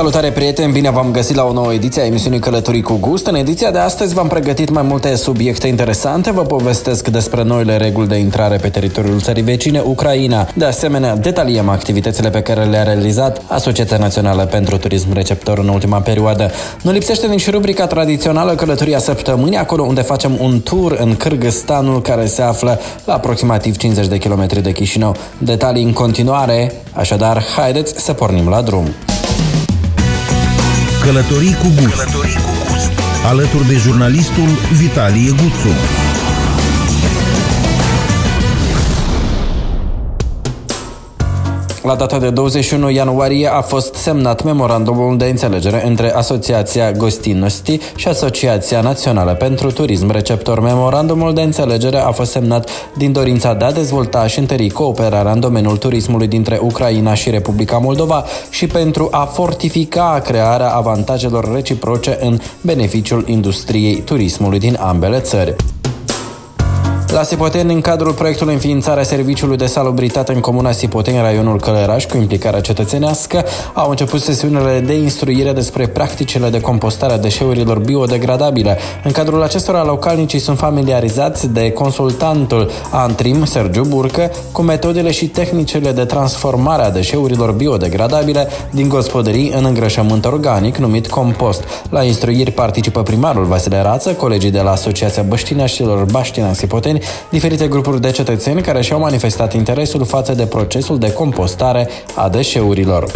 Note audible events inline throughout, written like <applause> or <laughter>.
Salutare prieteni, bine v-am găsit la o nouă ediție a emisiunii Călătorii cu Gust. În ediția de astăzi v-am pregătit mai multe subiecte interesante, vă povestesc despre noile reguli de intrare pe teritoriul țării vecine, Ucraina. De asemenea, detaliem activitățile pe care le-a realizat Asociația Națională pentru Turism Receptor în ultima perioadă. Nu lipsește nici rubrica tradițională Călătoria Săptămânii, acolo unde facem un tur în Cârgăstanul care se află la aproximativ 50 de kilometri de Chișinău. Detalii în continuare, așadar, haideți să pornim la drum. Călătorii cu gust. Călătorii cu gust. Alături de jurnalistul Vitalie Guțu. La data de 21 ianuarie a fost semnat memorandumul de înțelegere între Asociația Gostinosti și Asociația Națională pentru Turism Receptor. Memorandumul de înțelegere a fost semnat din dorința de a dezvolta și întări cooperarea în domeniul turismului dintre Ucraina și Republica Moldova și pentru a fortifica crearea avantajelor reciproce în beneficiul industriei turismului din ambele țări. La Sipoteni, în cadrul proiectului înființarea Serviciului de Salubritate în Comuna Sipoteni, raionul Călăraș, cu implicarea cetățenească, au început sesiunile de instruire despre practicile de compostare a deșeurilor biodegradabile. În cadrul acestora, localnicii sunt familiarizați de consultantul Antrim, Sergiu Burcă, cu metodele și tehnicile de transformare a deșeurilor biodegradabile din gospodării în îngrășământ organic, numit compost. La instruiri participă primarul Vasile Rață, colegii de la Asociația Băștinașilor Baștina Sipoteni, diferite grupuri de cetățeni care și-au manifestat interesul față de procesul de compostare a deșeurilor.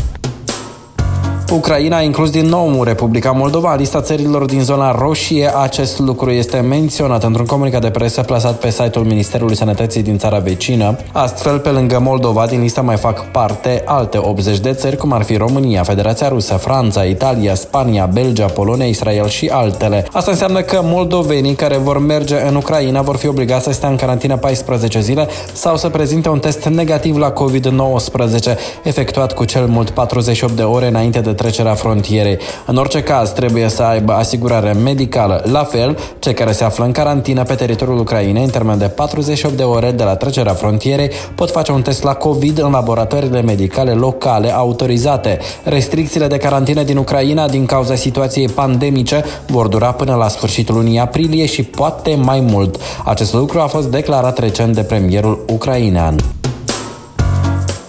Ucraina a inclus din nou Republica Moldova în lista țărilor din zona roșie. Acest lucru este menționat într-un comunicat de presă plasat pe site-ul Ministerului Sănătății din țara vecină. Astfel, pe lângă Moldova, din lista mai fac parte alte 80 de țări, cum ar fi România, Federația Rusă, Franța, Italia, Spania, Belgia, Polonia, Israel și altele. Asta înseamnă că moldovenii care vor merge în Ucraina vor fi obligați să stea în carantină 14 zile sau să prezinte un test negativ la COVID-19, efectuat cu cel mult 48 de ore înainte de trecerea frontierei. În orice caz, trebuie să aibă asigurare medicală. La fel, cei care se află în carantină pe teritoriul Ucrainei în termen de 48 de ore de la trecerea frontierei pot face un test la COVID în laboratoarele medicale locale autorizate. Restricțiile de carantină din Ucraina din cauza situației pandemice vor dura până la sfârșitul lunii aprilie și poate mai mult. Acest lucru a fost declarat recent de premierul ucrainean.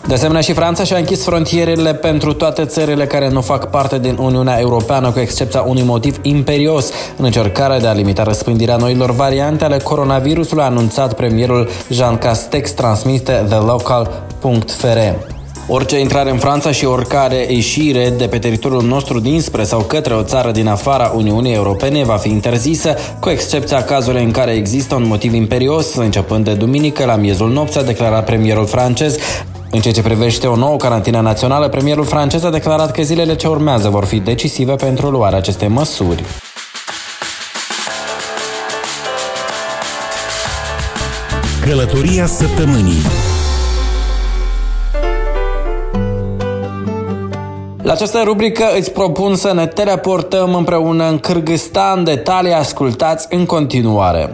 De asemenea, și Franța și-a închis frontierele pentru toate țările care nu fac parte din Uniunea Europeană, cu excepția unui motiv imperios în încercarea de a limita răspândirea noilor variante ale coronavirusului, a anunțat premierul Jean Castex, transmite The Local.fr. Orice intrare în Franța și oricare ieșire de pe teritoriul nostru dinspre sau către o țară din afara Uniunii Europene va fi interzisă, cu excepția cazurilor în care există un motiv imperios, începând de duminică la miezul nopții, a declarat premierul francez. În ceea ce privește o nouă carantină națională, premierul francez a declarat că zilele ce urmează vor fi decisive pentru luarea acestei măsuri. Călătoria săptămânii La această rubrică îți propun să ne teleportăm împreună în Kyrgyzstan. Detalii ascultați în continuare.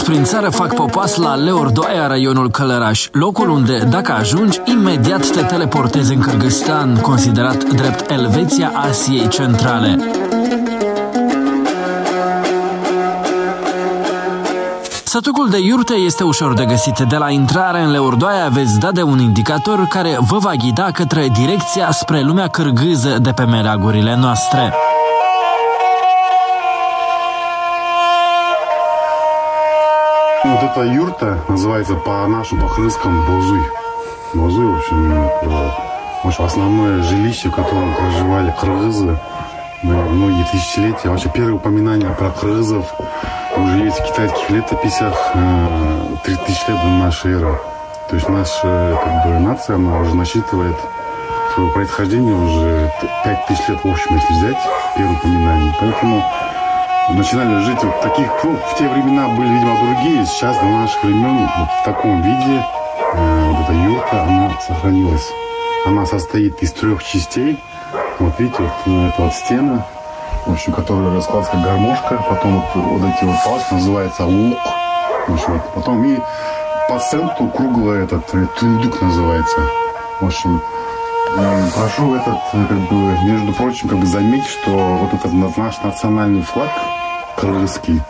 Călătorile cu gust prin țară fac popas la Leordoaia, raionul Călăraș, locul unde, dacă ajungi, imediat te teleportezi în Kyrgyzstan, considerat drept Elveția Asiei Centrale. Sătucul de iurte este ușor de găsit. De la intrare în Leordoaia veți da de un indicator care vă va ghida către direcția spre lumea cârgâză de pe meleagurile noastre. Эта юрта называется по-нашему, по-крымскому Бозуй. Бозуй, в общем, в общем, основное жилище, в котором проживали кыргызы многие тысячелетия. Вообще первые упоминания про кыргызов уже есть в китайских летописях 3000 лет до нашей эры. То есть наша как бы, нация, она уже насчитывает свое происхождение уже 5000 лет, в общем, если взять первые упоминания. Поэтому начинали жить вот таких, ну, в те времена были, видимо, другие, сейчас до наших времен вот в таком виде э, вот эта юрта, она сохранилась. Она состоит из трех частей. Вот видите, вот ну, это вот стена, в общем, которая раскладывается как гармошка, потом вот, вот эти вот палки называется лук, в общем, вот, потом и по центру круглый этот тундук называется. В общем, э, прошу этот, э, как бы, между прочим, как бы заметить, что вот этот наш национальный флаг кыргызский,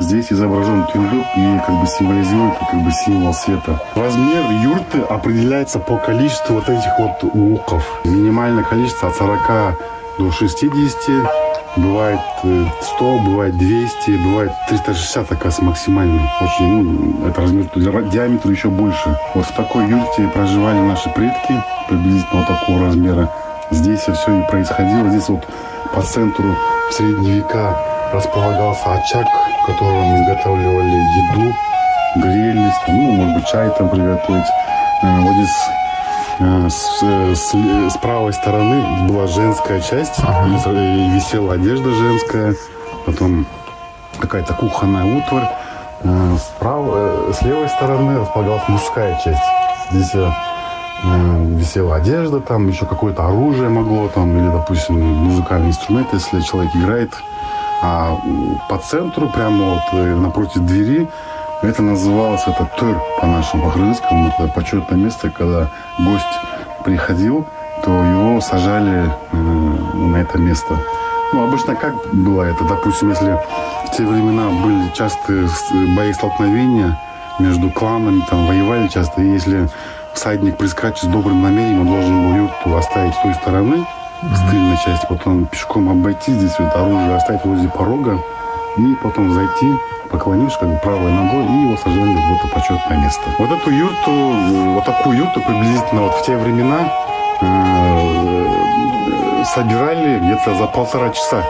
здесь изображен тюндук и как бы символизирует как бы символ света. Размер юрты определяется по количеству вот этих вот луков. Минимальное количество от 40 до 60 Бывает 100, э, бывает 200, бывает 360 оказывается максимально. Очень, ну, это размер, диаметр еще больше. Вот в такой юрте проживали наши предки, приблизительно вот такого размера. Здесь все и происходило. Здесь вот по центру в средние века располагался очаг, в котором изготавливали еду, грелись, ну, может быть, чай там приготовить. Э, вот здесь Э, с, с, с правой стороны была женская часть, ага. и висела одежда женская, потом какая-то кухонная утварь. Э, справа, э, с левой стороны располагалась мужская часть. Здесь висела одежда, там еще какое-то оружие могло, там, или, допустим, музыкальный инструмент, если человек играет. А по центру, прямо вот напротив двери, это называлось, это тур по-нашему, по-крымскому. Это почетное место, когда гость приходил, то его сажали э, на это место. Ну, обычно как было это? Допустим, если в те времена были частые бои столкновения между кланами, там воевали часто, и если всадник прискачет с добрым намерением, он должен был юрту оставить с той стороны. С тыльной части, потом пешком обойти здесь вот оружие, оставить возле порога, и потом зайти, поклонишь как бы правой ногой, и его сажали в это почетное место. Вот эту юрту, вот такую юрту приблизительно вот в те времена э, собирали где-то за полтора часа.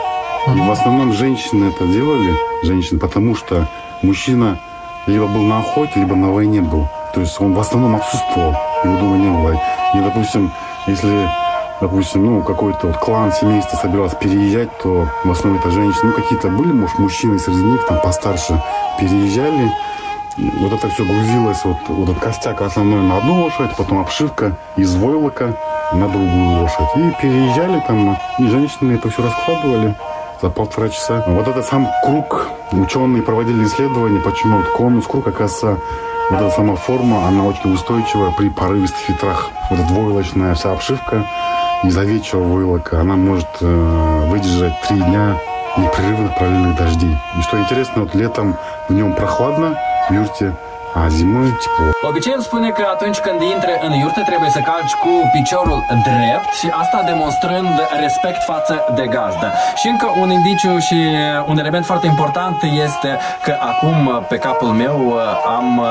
И в основном женщины это делали, женщины, потому что мужчина либо был на охоте, либо на войне был. То есть он в основном отсутствовал, его дома не было. И, допустим, если допустим, ну, какой-то вот клан, семейство собиралось переезжать, то в основном это женщины, ну, какие-то были, может, мужчины среди них, там, постарше, переезжали, вот это все грузилось, вот, вот этот костяк основной на одну лошадь, потом обшивка из войлока на другую лошадь. И переезжали там, и женщины это все раскладывали за полтора часа. Вот этот сам круг, ученые проводили исследования, почему вот конус круг, оказывается, вот эта сама форма, она очень устойчива при порывистых ветрах. Вот эта войлочная вся обшивка, из овечьего войлока. Она может э, выдержать три дня непрерывных параллельных дождей. И что интересно, вот летом в нем прохладно, в юрте a zimă teplă. Obiceiul spune că atunci când intri în iurtă trebuie să calci cu piciorul drept și asta demonstrând respect față de gazdă. Și încă un indiciu și un element foarte important este că acum pe capul meu am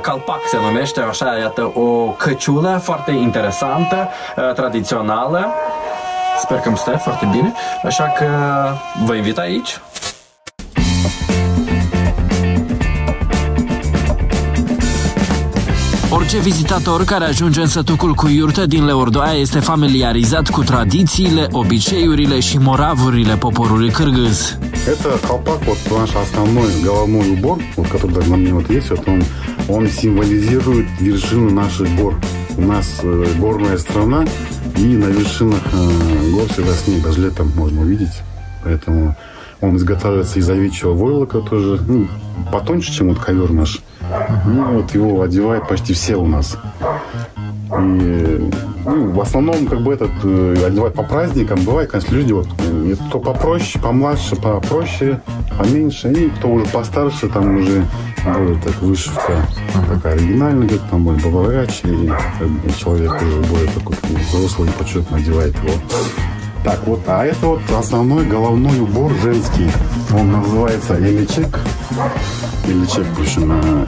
calpac se numește, așa, iată, o căciulă foarte interesantă, tradițională. Sper că îmi stă foarte bine, așa că vă invit aici. Orice vizitator care ajunge în sătucul cu iurtă din Leordoaia este familiarizat cu tradițiile, obiceiurile și moravurile poporului cârgâz. Это колпак, вот наш основной головной убор, вот который даже на мне вот есть, вот он, он символизирует вершину наших гор. У нас э, горная страна, и на вершинах э, гор всегда снег, даже летом можно увидеть. Поэтому он изготавливается из овечьего войлока тоже, ну, потоньше, чем вот ковер наш. Ну, вот его одевают почти все у нас. И ну, в основном как бы этот э, одевают по праздникам. Бывает, конечно, люди вот э, кто попроще, помладше, попроще, поменьше, и кто уже постарше, там уже более так вышивка такая оригинальная, где-то там более побогаче, и как бы, человек уже более такой взрослый, почетно одевает его. Так, вот, а это вот основной головной убор женский. Он называется эличек. В общем,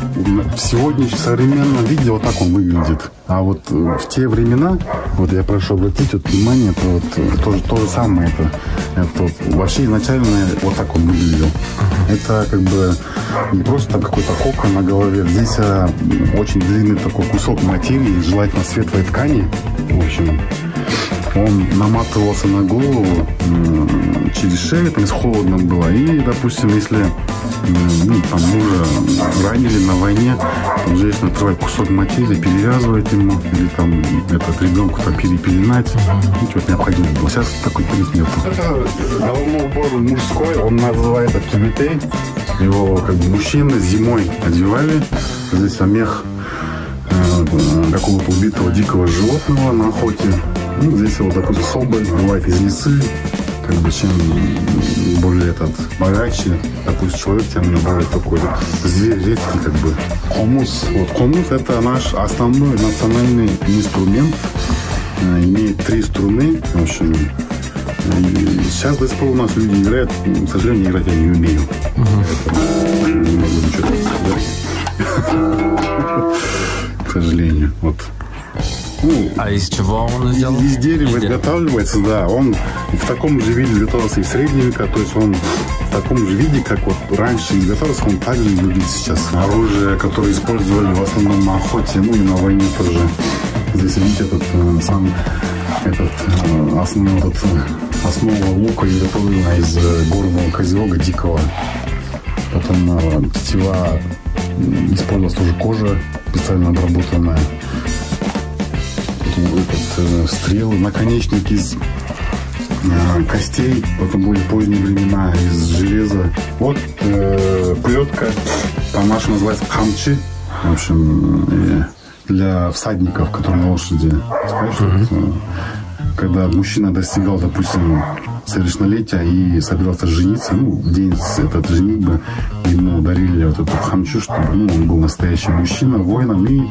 в сегодняшнем современном виде вот так он выглядит. А вот э, в те времена Вот я прошу обратить вот внимание, это вот э, то, то же самое. Это, это вообще изначально вот так он выглядел. Это как бы не просто там какой-то кока на голове. Здесь а, очень длинный такой кусок материи, желательно светлой ткани. В общем, он наматывался на голову через шею, там, если холодно было. И, допустим, если ну, там мужа ранили на войне, там женщина отрывает кусок материи, перевязывает ему, или там этот ребенку там перепеленать. Ну, что-то необходимо было. Сейчас такой принцип нет. Головной убор мужской, он называется кюбетей. Его как бы мужчины зимой одевали. Здесь мех э, какого-то убитого дикого животного на охоте. Ну, здесь вот, допустим, соболь бывает из лисы, как бы чем более этот богаче, допустим, человек, тем более такой зверь как бы. Хомус. Вот хомус это наш основной национальный инструмент. Э, имеет три струны. В общем, сейчас до сих пор у нас люди играют, к сожалению, играть я не умею. Угу. Не могу ничего сказать. <laughs> К сожалению. Вот. Ну, а из чего он сделан? Из дерева из изготавливается, да. Он в таком же виде готовился и в средние века, то есть он в таком же виде, как вот раньше изготавливался, он также выглядит сейчас. Оружие, которое использовали в основном на охоте, ну и на войне тоже. Здесь видите этот э, сам этот э, основной этот, э, основа лука изготовлена из горного козерога дикого. Потом тетива использовалась тоже кожа специально обработанная этот, э, стрелы, наконечник из э, костей, это были поздние времена, из железа. Вот э, плетка, по-нашему называется хамчи, в общем, э, для всадников, которые на лошади. Знаешь, э, когда мужчина достигал, допустим, совершеннолетия и собирался жениться, ну, день этот женитьбы. Ему дарили вот эту хамчу, чтобы ну, он был настоящий мужчина, воином. И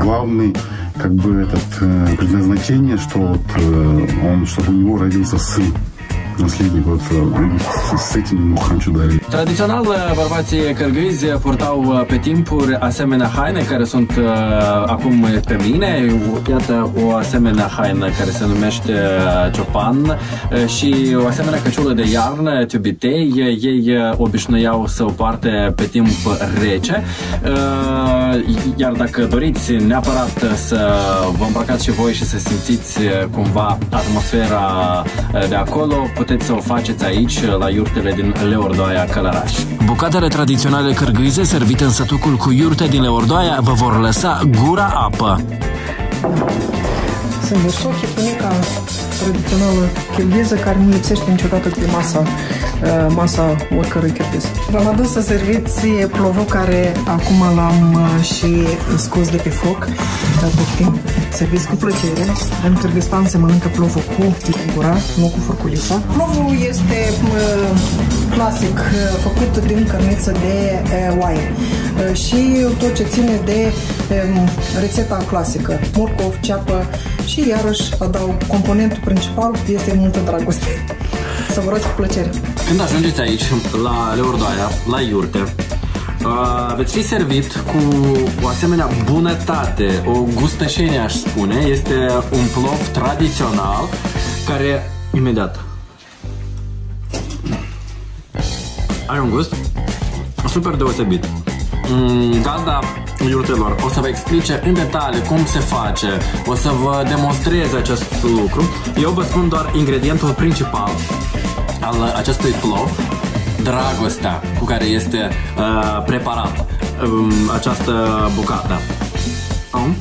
главный как бы этот э, предназначение, что вот, э, он, чтобы у него родился сын nasljednik od setini Muhanciudari. Tradițional, bărbații cârgâizi purtau pe timpuri asemenea haine care sunt uh, acum pe mine. Iată o asemenea haină care se numește ciopan uh, și o asemenea căciulă de iarnă, tiubitei. Ei uh, obișnuiau să o poarte pe timp rece. Iar dacă doriți neapărat să vă îmbrăcați și voi și să simțiți cumva atmosfera de acolo, puteți să o faceți aici, la iurtele din Leordoaia Călăraș. Bucatele tradiționale cârgâize servite în sătucul cu iurte din Leordoaia vă vor lăsa gura apă. Sunt busoche, punica tradițională kirghiză care nu lipsește niciodată pe masa, masa oricărui kirghiz. V-am adus să serviți plovul care acum l-am și scos de pe foc. Poftim, serviți cu plăcere. În Kyrgyzstan se mănâncă plovul cu gura, nu cu furculița. Plovul este clasic, făcut din cărniță de oaie și tot ce ține de rețeta clasică, morcov, ceapă și iarăși adaug componentul principal este multă dragoste. Să vă cu plăcere! Când ajungeți aici, la Leordoaia, la iurte, uh, veți fi servit cu o asemenea bunătate, o gustășenie aș spune. Este un plov tradițional care, imediat, are un gust super deosebit. Mm, gazda iurtelor o să vă explice în detaliu cum se face, o să vă demonstreze acest lucru. Eu vă spun doar ingredientul principal al acestui plov, dragostea cu care este uh, preparat um, această bucată. Um?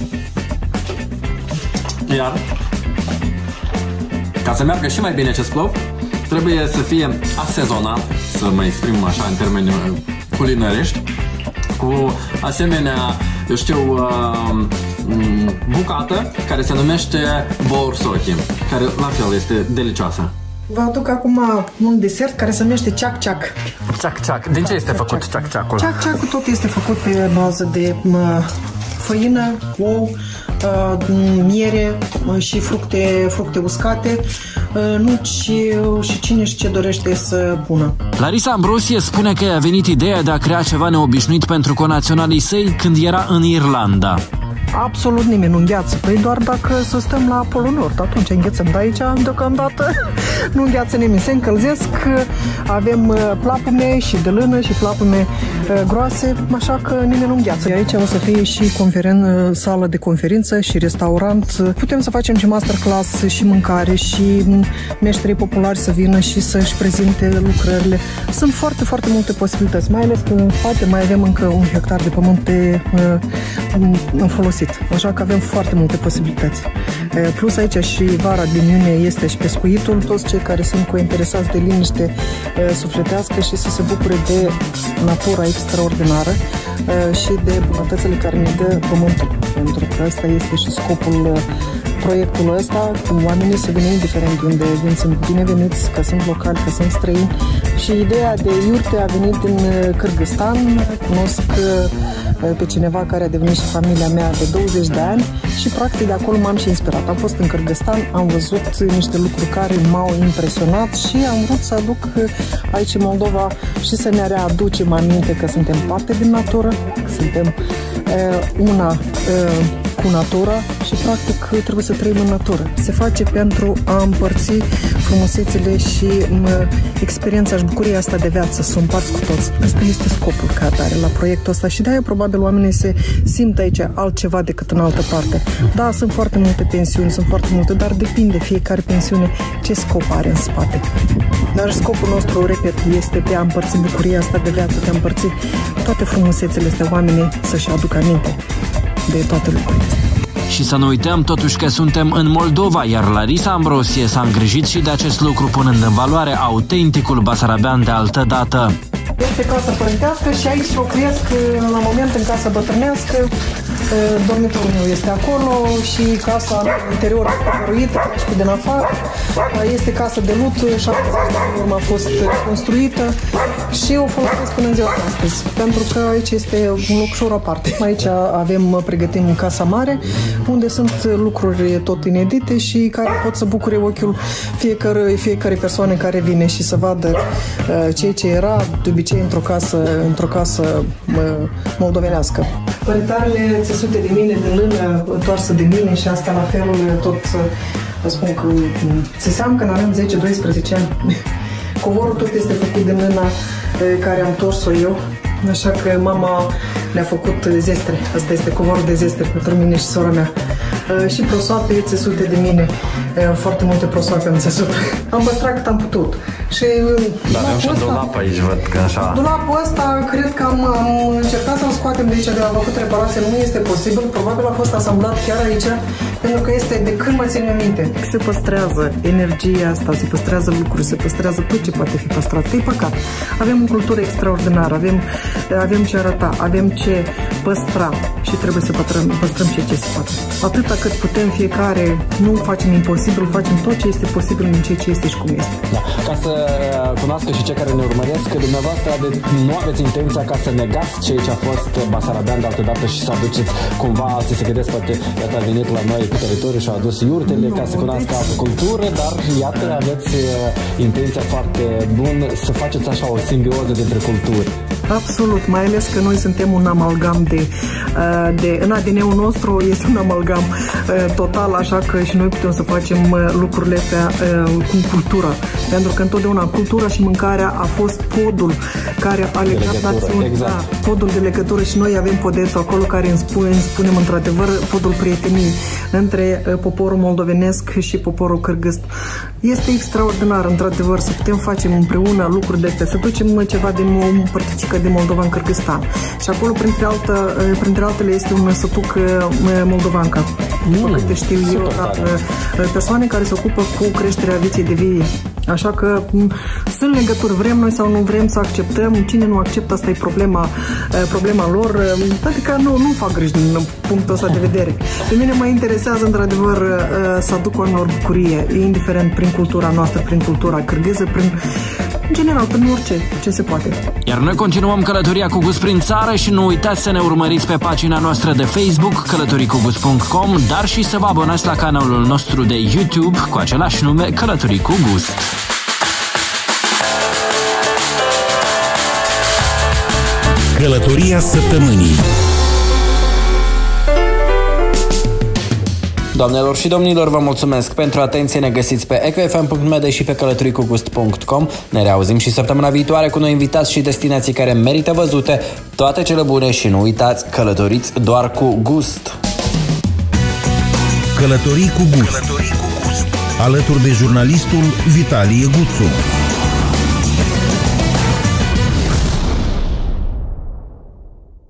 Iar ca să meargă și mai bine acest plov, trebuie să fie asezonat, să mă exprim așa în termeni culinărești, cu asemenea, eu știu, uh, bucată care se numește borsochi, care la fel este delicioasă. Vă aduc acum un desert care se numește ceac ceac. Ceac ceac. Din ce este făcut ceac ceacul? Ceac ceacul tot este făcut pe bază de făină, ou, miere și fructe, fructe uscate, nuci și cine și ce dorește să pună. Larisa Ambrosie spune că a venit ideea de a crea ceva neobișnuit pentru conaționalii săi când era în Irlanda. Absolut nimeni nu îngheață. Păi doar dacă să stăm la Polul Nord, atunci înghețăm. Dar aici, deocamdată, <laughs> nu îngheață nimeni. Se încălzesc, avem uh, plapume și de lână și plapume uh, groase, așa că nimeni nu îngheață. Aici o să fie și conferen, uh, sală de conferință și restaurant. Putem să facem și masterclass și mâncare și meșterii populari să vină și să-și prezinte lucrările. Sunt foarte, foarte multe posibilități, mai ales că în spate mai avem încă un hectar de pământ pe, în folosit. Așa că avem foarte multe posibilități. Plus aici și vara din iunie este și pescuitul. Toți cei care sunt cu interesați de liniște sufletească și să se bucure de natura extraordinară și de bunătățile care ne dă pământul. Pentru că asta este și scopul proiectul ăsta, cu oamenii să vină indiferent de unde vin, sunt bineveniți, că sunt locali, că sunt străini. Și ideea de iurte a venit din Kyrgyzstan, cunosc pe cineva care a devenit și familia mea de 20 de ani și practic de acolo m-am și inspirat. Am fost în Kyrgyzstan, am văzut niște lucruri care m-au impresionat și am vrut să aduc aici în Moldova și să ne readucem aminte că suntem parte din natură, suntem uh, una uh, cu natura și practic trebuie să trăim în natură. Se face pentru a împărți frumusețile și mă, experiența și bucuria asta de viață, să o împarți cu toți. Asta este scopul care are la proiectul ăsta și de-aia probabil oamenii se simt aici altceva decât în altă parte. Da, sunt foarte multe pensiuni, sunt foarte multe, dar depinde fiecare pensiune ce scop are în spate. Dar scopul nostru, repet, este de a împărți bucuria asta de viață, de a împărți toate frumusețile astea oamenii să-și aducă aminte de toate lucrurile astea. Și să nu uităm totuși că suntem în Moldova, iar Larisa Ambrosie s-a îngrijit și de acest lucru punând în valoare autenticul basarabean de altă dată. Este casa părintească și aici locuiesc la moment în casa bătrânească. Dormitorul meu este acolo și casa interior este păruită și din afară. Este casă de lut, 70 de ani urmă a fost construită și o folosesc până în ziua de astăzi, pentru că aici este un loc ușor aparte. Aici avem, pregătim casa mare, unde sunt lucruri tot inedite și care pot să bucure ochiul fiecare, fiecare persoane care vine și să vadă uh, ceea ce era de obicei într-o casă, într-o casă uh, moldovenească. Părintarele țesute de mine, de lână, întoarsă de mine și asta la felul tot, vă spun că țeseam când aveam 10-12 ani. <laughs> Covorul tot este făcut de mâna care am tors-o eu, așa că mama ne-a făcut zestre. Asta este covorul de zestre pentru mine și sora mea. Și prosoape țesute de mine. Foarte multe prosoape am țesut. <laughs> Am păstrat cât am putut. Și da, avem și dulap aici, văd că așa... Dulapul ăsta, cred că am, am încercat să-l scoatem de aici, de la făcut reparație, nu este posibil. Probabil a fost asamblat chiar aici, pentru că este de când mă țin minte. Se păstrează energia asta, se păstrează lucruri, se păstrează tot ce poate fi păstrat. E păcat. Avem o cultură extraordinară, avem, avem ce arăta, avem ce păstra și trebuie să păstrăm, păstrăm și ce se poate. Atâta cât putem fiecare, nu facem imposibil, facem tot ce este posibil în ceea ce este și cum este. Da. Ca să cunoască și cei care ne urmăresc, că dumneavoastră nu aveți intenția ca să negați ceea ce a fost Basarabean de altă dată și să aduceți cumva să se gândesc, poate, iată, a venit la noi pe teritoriu și a adus iurtele nu, ca să cunoască altă cultură, dar iată, aveți uh, intenția foarte bună să faceți așa o simbioză dintre culturi. Absolut, mai ales că noi suntem un amalgam de, uh, de în ADN-ul nostru este un amalgam uh, total, așa că și noi putem să facem uh, lucrurile astea cu cultura. Pentru că întotdeauna cultura și mâncarea a fost podul care a legat națiunea, exact. da, podul de legătură și noi avem podețul acolo care îmi, spune, îmi spunem într-adevăr podul prieteniei între poporul moldovenesc și poporul cârgâst. Este extraordinar, într-adevăr, să putem face împreună lucruri de astea, să ducem ceva din o părticică de Moldova în Kyrgyzstan. Și acolo, printre, altă, printre altele, este un sătuc moldovanca. Mm, câte știu eu, da, persoane care se ocupă cu creșterea viței de vie. Așa că sunt legături, vrem noi sau nu vrem să acceptăm, cine nu acceptă, asta e problema, problema lor, adică nu, nu fac griji din punctul ăsta de vedere. Pe mine mă interesează într-adevăr să aduc o bucurie, indiferent prin cultura noastră, prin cultura cârgheză, prin în general, prin orice ce se poate. Iar noi continuăm călătoria cu gust prin țară și nu uitați să ne urmăriți pe pagina noastră de Facebook călătoricugust.com, dar și să vă abonați la canalul nostru de YouTube cu același nume Călătorii cu Gust. Călătoria săptămânii Doamnelor și domnilor, vă mulțumesc pentru atenție. Ne găsiți pe ecofm.md și pe călătoricugust.com. Ne reauzim și săptămâna viitoare cu noi invitați și destinații care merită văzute. Toate cele bune și nu uitați, călătoriți doar cu gust. Călătorii cu gust. Călătorii cu gust. Alături de jurnalistul Vitalie Guțu.